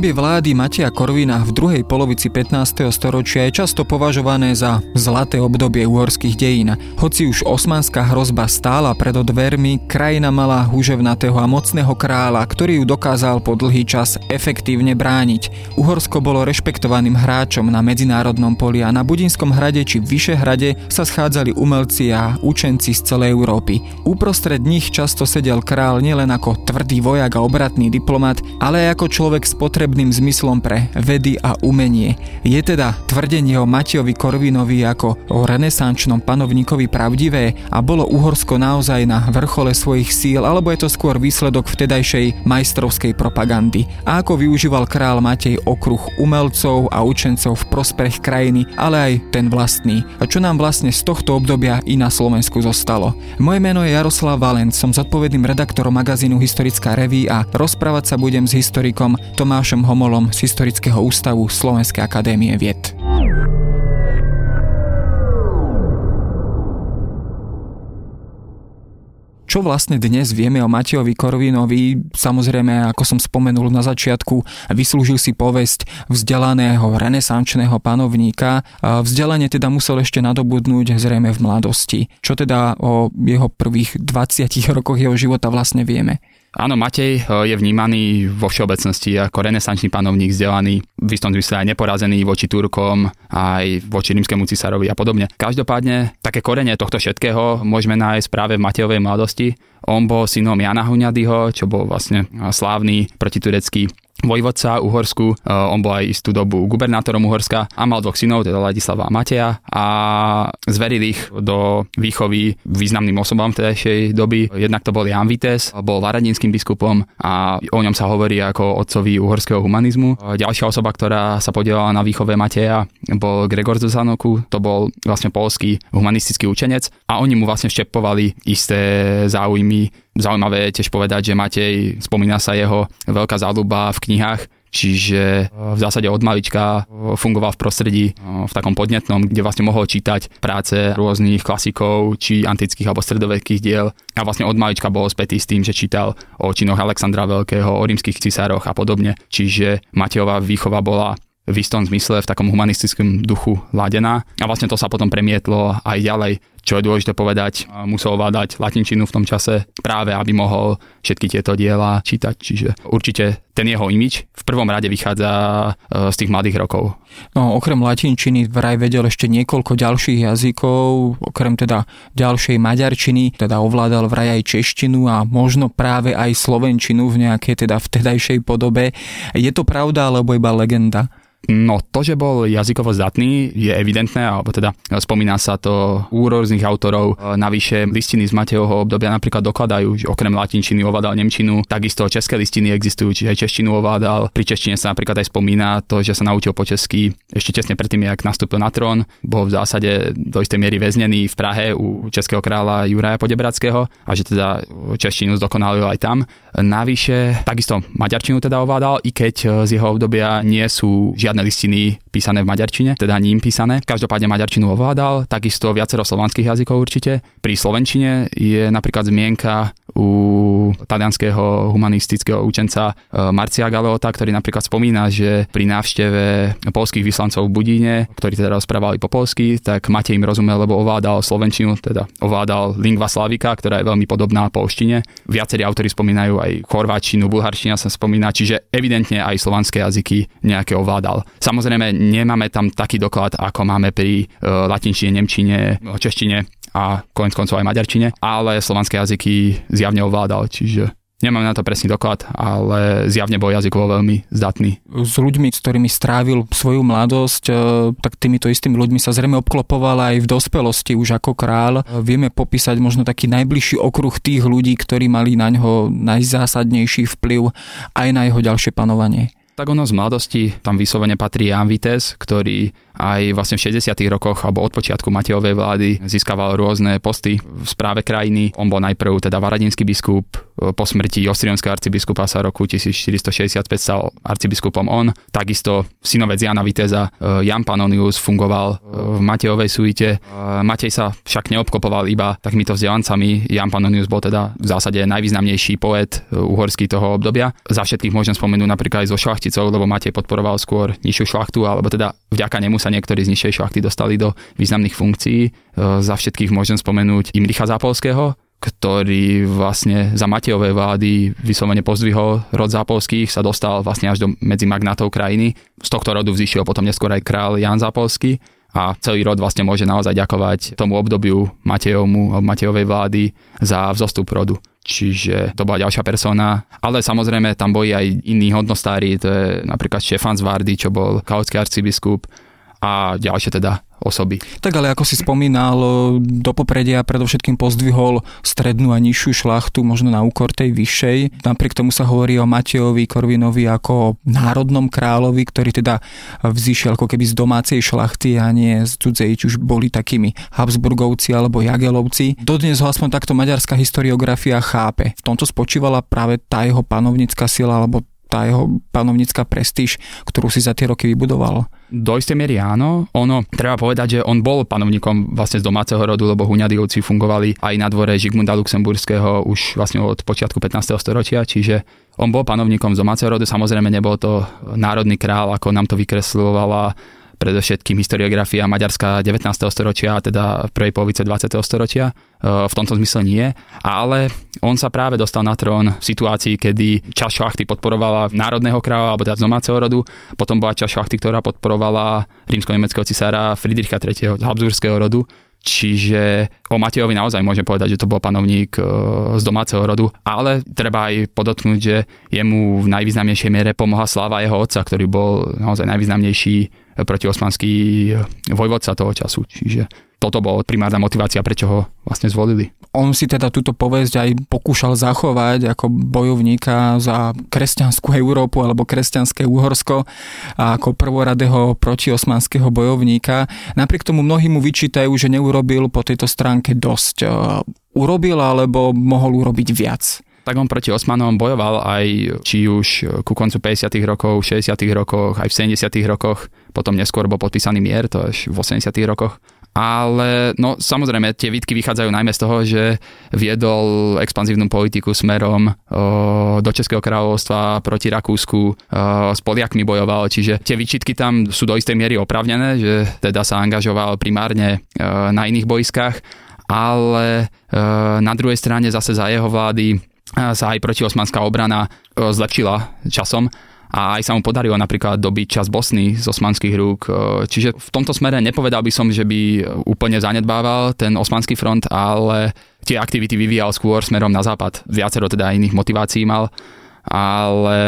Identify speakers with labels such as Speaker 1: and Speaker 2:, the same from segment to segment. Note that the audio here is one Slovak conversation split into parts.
Speaker 1: Obdobie vlády Mateja Korvina v druhej polovici 15. storočia je často považované za zlaté obdobie uhorských dejín. Hoci už osmanská hrozba stála pred dvermi, krajina mala húževnatého a mocného kráľa, ktorý ju dokázal po dlhý čas efektívne brániť. Uhorsko bolo rešpektovaným hráčom na medzinárodnom poli a na Budinskom hrade či Vyšehrade sa schádzali umelci a učenci z celej Európy. Uprostred nich často sedel král nielen ako tvrdý vojak a obratný diplomat, ale aj ako človek s potrebným zmyslom pre vedy a umenie. Je teda tvrdenie o Matejovi Korvinovi ako o renesančnom panovníkovi pravdivé a bolo Uhorsko naozaj na vrchole svojich síl, alebo je to skôr výsledok vtedajšej majstrovskej propagandy. A ako využíval král Matej okruh umelcov a učencov v prospech krajiny, ale aj ten vlastný. A čo nám vlastne z tohto obdobia i na Slovensku zostalo. Moje meno je Jaroslav Valent, som zodpovedným redaktorom magazínu Historická reví a rozprávať sa budem s historikom Tomášom Homolom z Historického ústavu Slovenskej akadémie vied. Čo vlastne dnes vieme o Matejovi Korvinovi? Samozrejme, ako som spomenul na začiatku, vyslúžil si povesť vzdelaného renesančného panovníka. Vzdelanie teda musel ešte nadobudnúť zrejme v mladosti. Čo teda o jeho prvých 20 rokoch jeho života vlastne vieme?
Speaker 2: Áno, Matej eh, je vnímaný vo všeobecnosti ako renesančný panovník, vzdelaný, v istom zmysle aj neporazený voči Turkom, aj voči rímskému cisárovi a podobne. Každopádne také korene tohto všetkého môžeme nájsť práve v Matejovej mladosti. On bol synom Jana Huňadyho, čo bol vlastne slávny protiturecký vojvodca Uhorsku, e, on bol aj istú dobu gubernátorom Uhorska a mal dvoch synov, teda Ladislava a Mateja a zveril ich do výchovy významným osobám vtedajšej doby. Jednak to bol Jan Vites, bol varadinským biskupom a o ňom sa hovorí ako otcovi uhorského humanizmu. Ďalšia osoba, ktorá sa podielala na výchove Mateja, bol Gregor Zanoku, to bol vlastne polský humanistický učenec a oni mu vlastne vštepovali isté záujmy Zaujímavé je tiež povedať, že Matej, spomína sa jeho veľká záľuba v knihách, Čiže v zásade od malička fungoval v prostredí v takom podnetnom, kde vlastne mohol čítať práce rôznych klasikov, či antických alebo stredovekých diel. A vlastne od malička bol spätý s tým, že čítal o činoch Alexandra Veľkého, o rímskych cisároch a podobne. Čiže Matejová výchova bola v istom zmysle v takom humanistickom duchu ladená a vlastne to sa potom premietlo aj ďalej čo je dôležité povedať, musel ovládať latinčinu v tom čase práve, aby mohol všetky tieto diela čítať. Čiže určite ten jeho imič v prvom rade vychádza e, z tých mladých rokov.
Speaker 1: No, okrem latinčiny vraj vedel ešte niekoľko ďalších jazykov, okrem teda ďalšej maďarčiny, teda ovládal vraj aj češtinu a možno práve aj slovenčinu v nejakej teda vtedajšej podobe. Je to pravda alebo iba legenda?
Speaker 2: No to, že bol jazykovo zdatný, je evidentné, alebo teda spomína sa to u rôznych autorov. Navyše listiny z Matejovho obdobia napríklad dokladajú, že okrem latinčiny ovládal nemčinu, takisto české listiny existujú, čiže aj češtinu ovládal. Pri češtine sa napríklad aj spomína to, že sa naučil po česky ešte tesne predtým, jak nastúpil na trón. Bol v zásade do istej miery väznený v Prahe u českého kráľa Juraja Podebradského a že teda češtinu zdokonalil aj tam. Navyše takisto maďarčinu teda ovládal, i keď z jeho obdobia nie sú žiadne žiadne listiny písané v maďarčine, teda ním písané. Každopádne maďarčinu ovládal, takisto viacero slovanských jazykov určite. Pri slovenčine je napríklad zmienka u talianského humanistického učenca e, Marcia Galeota, ktorý napríklad spomína, že pri návšteve polských vyslancov v Budíne, ktorí teda rozprávali po polsky, tak Matej im rozumel, lebo ovládal slovenčinu, teda ovládal lingva slavika, ktorá je veľmi podobná polštine. Viacerí autori spomínajú aj chorváčinu, bulharčina sa spomína, čiže evidentne aj slovanské jazyky nejaké ovládal. Samozrejme, nemáme tam taký doklad, ako máme pri uh, latinčine, nemčine, češtine a konec koncov aj maďarčine, ale slovanské jazyky zjavne ovládal, čiže Nemám na to presný doklad, ale zjavne bol jazykovo veľmi zdatný.
Speaker 1: S ľuďmi, s ktorými strávil svoju mladosť, e, tak týmito istými ľuďmi sa zrejme obklopoval aj v dospelosti už ako král. Vieme popísať možno taký najbližší okruh tých ľudí, ktorí mali na ňo najzásadnejší vplyv aj na jeho ďalšie panovanie.
Speaker 2: Tak ono z mladosti tam vyslovene patrí Jan Vites, ktorý aj vlastne v 60. rokoch alebo od počiatku Matejovej vlády získaval rôzne posty v správe krajiny. On bol najprv teda varadinský biskup, po smrti Ostrionského arcibiskupa sa roku 1465 stal arcibiskupom on. Takisto synovec Jana Viteza Jan Panonius fungoval v Matejovej suite. Matej sa však neobkopoval iba takýmito vzdelancami. Jan Panonius bol teda v zásade najvýznamnejší poet uhorský toho obdobia. Za všetkých môžem spomenúť napríklad aj zo šlachticov, lebo Matej podporoval skôr nižšiu šlachtu, alebo teda vďaka nemu sa niektorí z nižšej šlachty dostali do významných funkcií. E, za všetkých môžem spomenúť Imricha Zápolského, ktorý vlastne za Matejovej vlády vyslovene pozdvihol rod Zápolských, sa dostal vlastne až do medzi magnátov krajiny. Z tohto rodu vzýšiel potom neskôr aj král Jan Zápolský a celý rod vlastne môže naozaj ďakovať tomu obdobiu Matejovmu, Matejovej vlády za vzostup rodu. Čiže to bola ďalšia persona. Ale samozrejme tam boli aj iní hodnostári, to je napríklad Štefan z Vardy, čo bol kaocký arcibiskup a ďalšie teda osoby.
Speaker 1: Tak ale ako si spomínal, do popredia predovšetkým pozdvihol strednú a nižšiu šlachtu, možno na úkor tej vyššej. Napriek tomu sa hovorí o Matejovi Korvinovi ako o národnom kráľovi, ktorý teda vzýšiel ako keby z domácej šlachty a nie z cudzej, či už boli takými Habsburgovci alebo Jagelovci. Dodnes ho aspoň takto maďarská historiografia chápe. V tomto spočívala práve tá jeho panovnická sila alebo tá jeho panovnická prestíž, ktorú si za tie roky vybudoval?
Speaker 2: Do istej miery áno. Ono, treba povedať, že on bol panovníkom vlastne z domáceho rodu, lebo Huňadijovci fungovali aj na dvore Žigmunda Luxemburského už vlastne od počiatku 15. storočia, čiže on bol panovníkom z domáceho rodu, samozrejme nebol to národný král, ako nám to vykresľovala predovšetkým historiografia Maďarska 19. storočia, teda v prvej polovice 20. storočia. E, v tomto zmysle nie, ale on sa práve dostal na trón v situácii, kedy časť šlachty podporovala národného kráľa, alebo teda z domáceho rodu, potom bola časť šlachty, ktorá podporovala rímsko-nemeckého cisára Friedricha III. z Habsburského rodu, Čiže o Matejovi naozaj môžem povedať, že to bol panovník e, z domáceho rodu, ale treba aj podotknúť, že jemu v najvýznamnejšej miere pomohla sláva jeho otca, ktorý bol naozaj najvýznamnejší protiosmanský vojvodca toho času. Čiže toto bola primárna motivácia, prečo ho vlastne zvolili.
Speaker 1: On si teda túto povesť aj pokúšal zachovať ako bojovníka za kresťanskú Európu alebo kresťanské Úhorsko a ako prvoradého protiosmanského bojovníka. Napriek tomu mnohí mu vyčítajú, že neurobil po tejto stránke dosť. Urobil alebo mohol urobiť viac?
Speaker 2: tak on proti Osmanom bojoval aj či už ku koncu 50. rokov, 60. rokoch, aj v 70. rokoch, potom neskôr bol podpísaný mier, to až v 80. rokoch. Ale no samozrejme tie výtky vychádzajú najmä z toho, že viedol expanzívnu politiku smerom o, do Českého kráľovstva proti Rakúsku, o, s Poliakmi bojoval, čiže tie výčitky tam sú do istej miery opravnené, že teda sa angažoval primárne o, na iných boiskách, ale o, na druhej strane zase za jeho vlády sa aj protiosmanská obrana zlepšila časom a aj sa mu podarilo napríklad dobiť čas Bosny z osmanských rúk. E, čiže v tomto smere nepovedal by som, že by úplne zanedbával ten osmanský front, ale tie aktivity vyvíjal skôr smerom na západ. Viacero teda iných motivácií mal, ale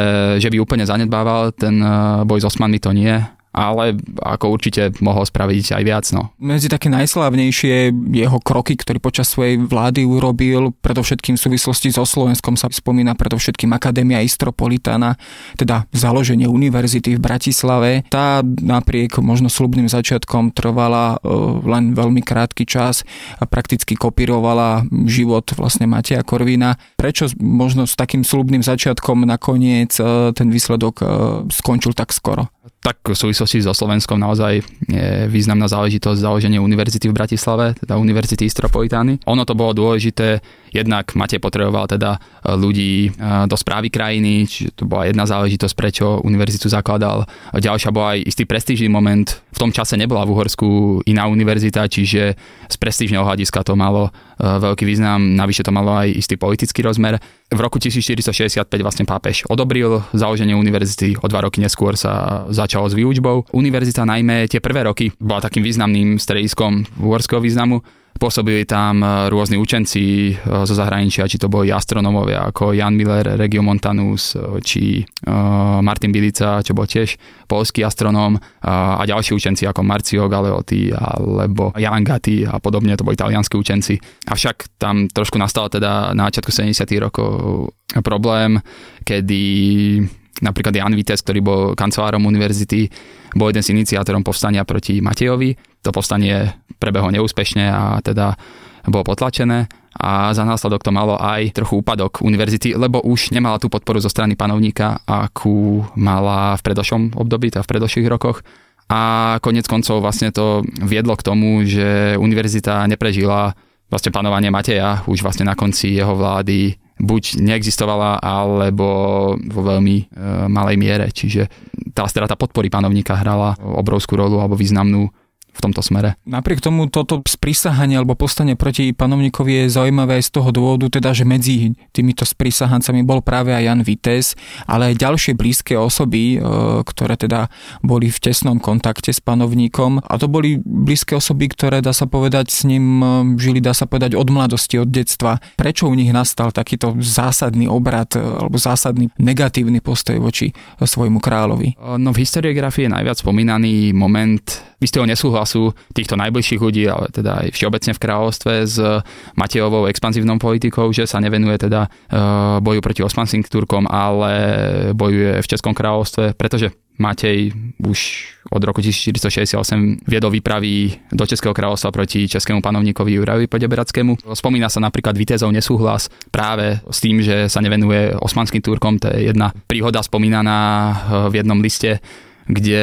Speaker 2: že by úplne zanedbával ten e, boj s Osmanmi to nie ale ako určite mohol spraviť aj viac. No.
Speaker 1: Medzi také najslávnejšie jeho kroky, ktorý počas svojej vlády urobil, predovšetkým v súvislosti so Slovenskom sa spomína predovšetkým Akadémia Istropolitana, teda založenie univerzity v Bratislave. Tá napriek možno slubným začiatkom trvala e, len veľmi krátky čas a prakticky kopírovala život vlastne Mateja Korvina. Prečo možno s takým slubným začiatkom nakoniec e, ten výsledok e, skončil tak skoro?
Speaker 2: Tak v súvislosti so Slovenskom naozaj je významná záležitosť založenie univerzity v Bratislave, teda Univerzity Istropolitány. Ono to bolo dôležité, jednak Matej potreboval teda e, ľudí e, do správy krajiny, čiže to bola jedna záležitosť, prečo univerzitu zakladal. Ďalšia bola aj istý prestížny moment. V tom čase nebola v Uhorsku iná univerzita, čiže z prestížneho hľadiska to malo veľký význam, navyše to malo aj istý politický rozmer. V roku 1465 vlastne pápež odobril založenie univerzity, o dva roky neskôr sa začalo s výučbou. Univerzita najmä tie prvé roky bola takým významným strediskom uhorského významu Pôsobili tam e, rôzni učenci e, zo zahraničia, či to boli astronómovia ako Jan Miller, Regio Montanus, e, či Martin Bilica, čo bol tiež polský astronóm a ďalší učenci ako Marcio Galeotti alebo Jan Gatti a podobne, to boli italianskí učenci. Avšak tam trošku nastal teda na začiatku 70. rokov problém, kedy Napríklad Jan Vites, ktorý bol kancelárom univerzity, bol jeden z iniciátorom povstania proti Matejovi. To povstanie prebehlo neúspešne a teda bolo potlačené a za následok to malo aj trochu úpadok univerzity, lebo už nemala tú podporu zo strany panovníka, akú mala v predošlom období, teda v predošlých rokoch. A konec koncov vlastne to viedlo k tomu, že univerzita neprežila vlastne panovanie Mateja už vlastne na konci jeho vlády buď neexistovala, alebo vo veľmi e, malej miere. Čiže tá strata podpory panovníka hrala obrovskú rolu alebo významnú v tomto smere.
Speaker 1: Napriek tomu toto sprísahanie alebo postane proti panovníkovi je zaujímavé aj z toho dôvodu, teda, že medzi týmito sprísahancami bol práve aj Jan Vites, ale aj ďalšie blízke osoby, e, ktoré teda boli v tesnom kontakte s panovníkom. A to boli blízke osoby, ktoré, dá sa povedať, s ním e, žili, dá sa povedať, od mladosti, od detstva. Prečo u nich nastal takýto zásadný obrad e, alebo zásadný negatívny postoj voči svojmu kráľovi?
Speaker 2: No v historiografii je najviac spomínaný moment istého nesúhlasu týchto najbližších ľudí, ale teda aj všeobecne v kráľovstve s Matejovou expanzívnou politikou, že sa nevenuje teda e, boju proti osmanským Turkom, ale bojuje v Českom kráľovstve, pretože Matej už od roku 1468 viedol výpravy do Českého kráľovstva proti českému panovníkovi Jurajovi Podeberackému. Spomína sa napríklad Vitezov nesúhlas práve s tým, že sa nevenuje osmanským Turkom. To je jedna príhoda spomínaná e, v jednom liste kde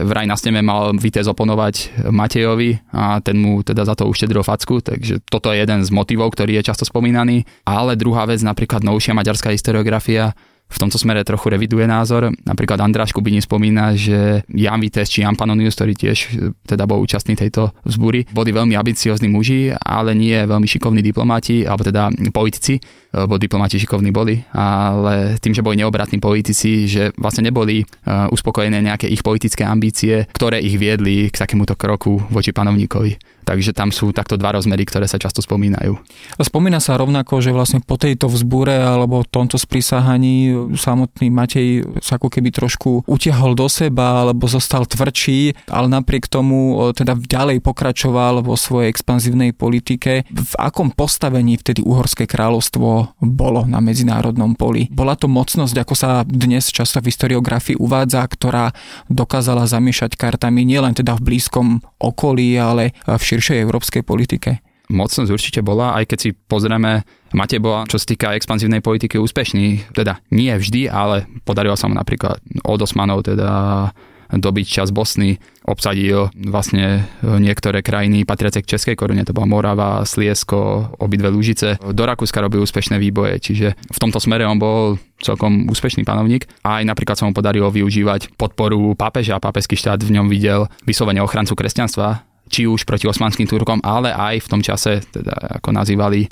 Speaker 2: vraj na sneme mal Vitez oponovať Matejovi a ten mu teda za to uštedril facku, takže toto je jeden z motivov, ktorý je často spomínaný. Ale druhá vec, napríklad novšia maďarská historiografia, v tomto smere trochu reviduje názor. Napríklad Andráš Kubini spomína, že Jan Vites či Jan Panonius, ktorý tiež teda bol účastný tejto vzbúry, boli veľmi ambiciózni muži, ale nie veľmi šikovní diplomati, alebo teda politici, lebo diplomati šikovní boli, ale tým, že boli neobratní politici, že vlastne neboli e, uspokojené nejaké ich politické ambície, ktoré ich viedli k takémuto kroku voči panovníkovi. Takže tam sú takto dva rozmery, ktoré sa často spomínajú.
Speaker 1: Spomína sa rovnako, že vlastne po tejto vzbúre alebo tomto sprísahaní samotný Matej sa ako keby trošku utiahol do seba alebo zostal tvrdší, ale napriek tomu e, teda ďalej pokračoval vo svojej expanzívnej politike. V akom postavení vtedy Uhorské kráľovstvo bolo na medzinárodnom poli. Bola to mocnosť, ako sa dnes často v historiografii uvádza, ktorá dokázala zamiešať kartami nielen teda v blízkom okolí, ale v širšej európskej politike
Speaker 2: mocnosť určite bola, aj keď si pozrieme, Matej bola, čo sa týka expanzívnej politiky, úspešný. Teda nie vždy, ale podarilo sa mu napríklad od Osmanov teda dobiť čas Bosny, obsadil vlastne niektoré krajiny patriace k Českej korune, to bola Morava, Sliesko, obidve Lužice. Do Rakúska robil úspešné výboje, čiže v tomto smere on bol celkom úspešný panovník a aj napríklad sa mu podarilo využívať podporu pápeža pápežský štát v ňom videl vyslovene ochrancu kresťanstva, či už proti osmanským Turkom, ale aj v tom čase, teda ako nazývali e,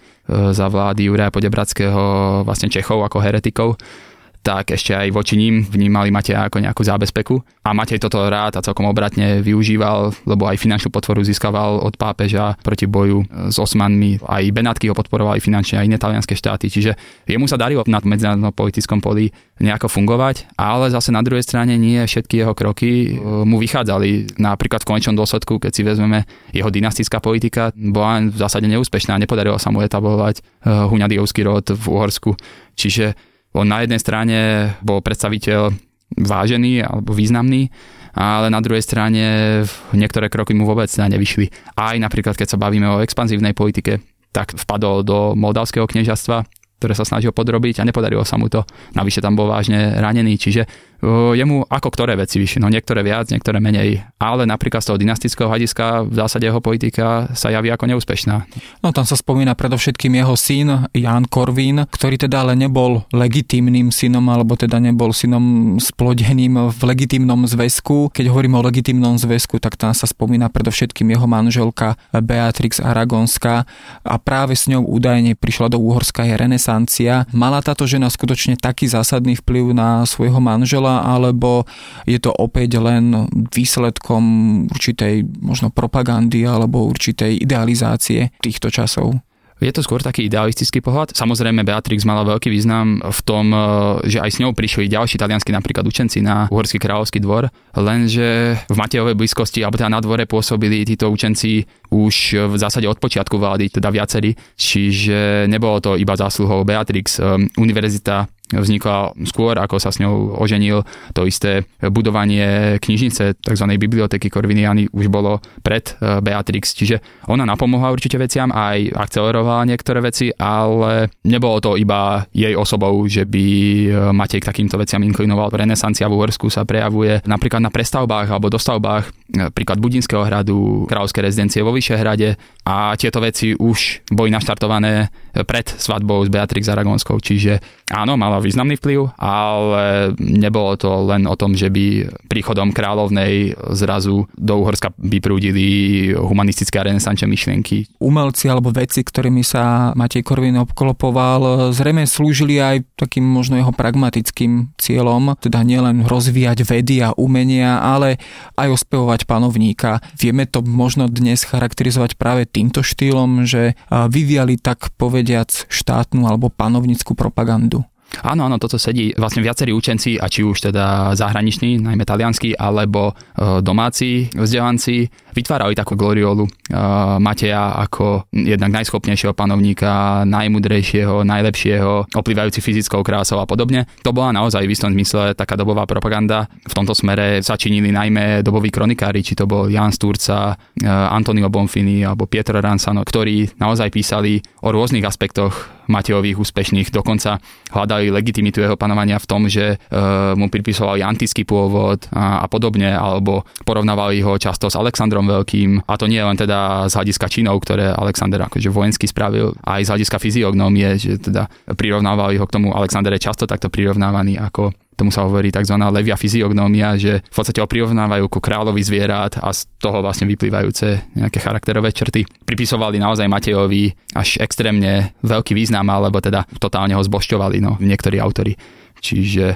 Speaker 2: za vlády Juraja Podebradského vlastne Čechov ako heretikov, tak ešte aj voči ním vnímali Mateja ako nejakú zábezpeku. A Matej toto rád a celkom obratne využíval, lebo aj finančnú podporu získaval od pápeža proti boju s Osmanmi. Aj Benátky ho podporovali finančne, aj iné talianské štáty. Čiže jemu sa darilo na medzinárodnom politickom poli nejako fungovať, ale zase na druhej strane nie všetky jeho kroky e, mu vychádzali. Napríklad v konečnom dôsledku, keď si vezmeme jeho dynastická politika, bola v zásade neúspešná, nepodarilo sa mu etablovať e, Huňadijovský rod v Uhorsku. Čiže on na jednej strane bol predstaviteľ vážený alebo významný, ale na druhej strane niektoré kroky mu vôbec nevyšli. Aj napríklad, keď sa bavíme o expanzívnej politike, tak vpadol do Moldavského kniežastva, ktoré sa snažil podrobiť a nepodarilo sa mu to. Navyše tam bol vážne ranený, čiže jemu ako ktoré veci vyšli, no niektoré viac, niektoré menej, ale napríklad z toho dynastického hľadiska v zásade jeho politika sa javí ako neúspešná.
Speaker 1: No tam sa spomína predovšetkým jeho syn Jan Korvín, ktorý teda ale nebol legitímnym synom, alebo teda nebol synom splodeným v legitímnom zväzku. Keď hovorím o legitímnom zväzku, tak tam sa spomína predovšetkým jeho manželka Beatrix Aragonská a práve s ňou údajne prišla do Úhorska aj renesancia. Mala táto žena skutočne taký zásadný vplyv na svojho manžela, alebo je to opäť len výsledkom určitej možno propagandy alebo určitej idealizácie týchto časov?
Speaker 2: Je to skôr taký idealistický pohľad. Samozrejme, Beatrix mala veľký význam v tom, e, že aj s ňou prišli ďalší talianskí napríklad učenci na Uhorský kráľovský dvor, lenže v Matejovej blízkosti, alebo teda na dvore pôsobili títo učenci už v zásade od počiatku vlády, teda viacerí, čiže nebolo to iba zásluhou Beatrix. Univerzita vznikla skôr, ako sa s ňou oženil. To isté budovanie knižnice, tzv. biblioteky Corviniany už bolo pred e, Beatrix, čiže ona napomohla určite veciam, aj akcelerovala niektoré veci, ale nebolo to iba jej osobou, že by e, Matej k takýmto veciam inklinoval. Renesancia v Uhorsku sa prejavuje napríklad na prestavbách alebo dostavbách, príklad Budinského hradu, Kráľovskej rezidencie vo Vyšehrade a tieto veci už boli naštartované pred svadbou s Beatrix Aragonskou, čiže áno, mala významný vplyv, ale nebolo to len o tom, že by príchodom kráľovnej zrazu do Uhorska by prúdili humanistické a renesančné myšlienky.
Speaker 1: Umelci alebo veci, ktorými sa Matej Korvin obklopoval, zrejme slúžili aj takým možno jeho pragmatickým cieľom, teda nielen rozvíjať vedy a umenia, ale aj ospevovať panovníka. Vieme to možno dnes charakterizovať práve týmto štýlom, že vyviali tak povediac štátnu alebo panovnickú propagandu.
Speaker 2: Áno, áno, toto sedí vlastne viacerí učenci, a či už teda zahraniční, najmä talianskí, alebo e, domáci vzdelanci, vytvárali takú gloriolu e, Mateja ako jednak najschopnejšieho panovníka, najmudrejšieho, najlepšieho, oplývajúci fyzickou krásou a podobne. To bola naozaj v istom zmysle taká dobová propaganda. V tomto smere sa činili najmä doboví kronikári, či to bol Jan Sturca, e, Antonio Bonfini alebo Pietro Ransano, ktorí naozaj písali o rôznych aspektoch Matejových úspešných, dokonca hľadali legitimitu jeho panovania v tom, že e, mu pripisovali antický pôvod a, a podobne, alebo porovnávali ho často s Alexandrom Veľkým, a to nie len teda z hľadiska činov, ktoré Alexander akože vojensky spravil, aj z hľadiska fyziognómie, že teda prirovnávali ho k tomu, Alexander je často takto prirovnávaný ako tomu sa hovorí tzv. levia fyziognómia, že v podstate ho prirovnávajú ku kráľovi zvierat a z toho vlastne vyplývajúce nejaké charakterové črty. Pripisovali naozaj Matejovi až extrémne veľký význam, alebo teda totálne ho zbošťovali no, niektorí autory. Čiže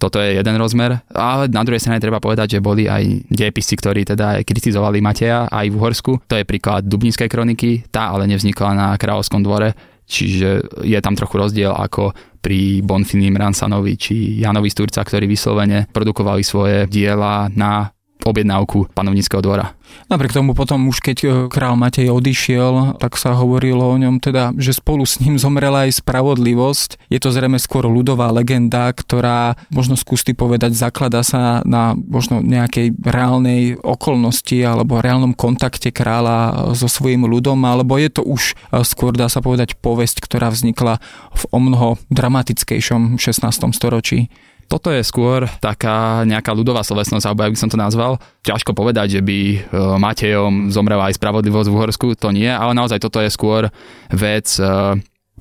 Speaker 2: toto je jeden rozmer, ale na druhej strane treba povedať, že boli aj diepisy, ktorí teda aj kritizovali Mateja aj v Uhorsku. To je príklad Dubninskej kroniky, tá ale nevznikla na kráľovskom dvore, čiže je tam trochu rozdiel ako pri Bonfini Ransanovi či Janovi Sturca, ktorí vyslovene produkovali svoje diela na objednávku panovníckého dvora.
Speaker 1: Napriek tomu potom už keď e, král Matej odišiel, tak sa hovorilo o ňom teda, že spolu s ním zomrela aj spravodlivosť. Je to zrejme skôr ľudová legenda, ktorá možno skústi povedať, zaklada sa na možno nejakej reálnej okolnosti alebo reálnom kontakte kráľa so svojím ľudom, alebo je to už e, skôr dá sa povedať povesť, ktorá vznikla v o mnoho dramatickejšom 16. storočí.
Speaker 2: Toto je skôr taká nejaká ľudová slovesnosť, alebo ak by som to nazval. Ťažko povedať, že by e, Matejom zomrela aj spravodlivosť v Uhorsku, to nie, ale naozaj toto je skôr vec e,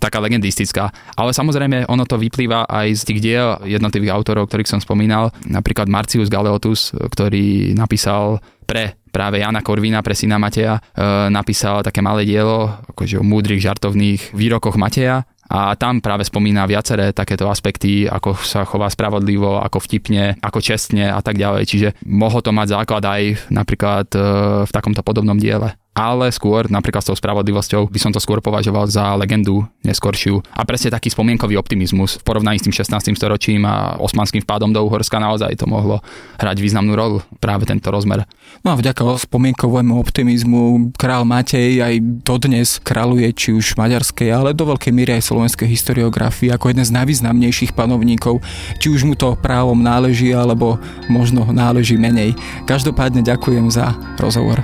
Speaker 2: taká legendistická. Ale samozrejme, ono to vyplýva aj z tých diel jednotlivých autorov, ktorých som spomínal. Napríklad Marcius Galeotus, ktorý napísal pre práve Jana Korvina, pre syna Mateja, e, napísal také malé dielo akože o múdrych žartovných výrokoch Mateja a tam práve spomína viaceré takéto aspekty, ako sa chová spravodlivo, ako vtipne, ako čestne a tak ďalej. Čiže mohlo to mať základ aj napríklad e, v takomto podobnom diele ale skôr napríklad s tou spravodlivosťou by som to skôr považoval za legendu neskoršiu. A presne taký spomienkový optimizmus v porovnaní s tým 16. storočím a osmanským vpádom do Uhorska naozaj to mohlo hrať významnú rolu, práve tento rozmer.
Speaker 1: No a vďaka spomienkovému optimizmu král Matej aj dodnes kráľuje či už maďarskej, ale do veľkej miery aj slovenskej historiografii ako jeden z najvýznamnejších panovníkov, či už mu to právom náleží alebo možno náleží menej. Každopádne ďakujem za rozhovor.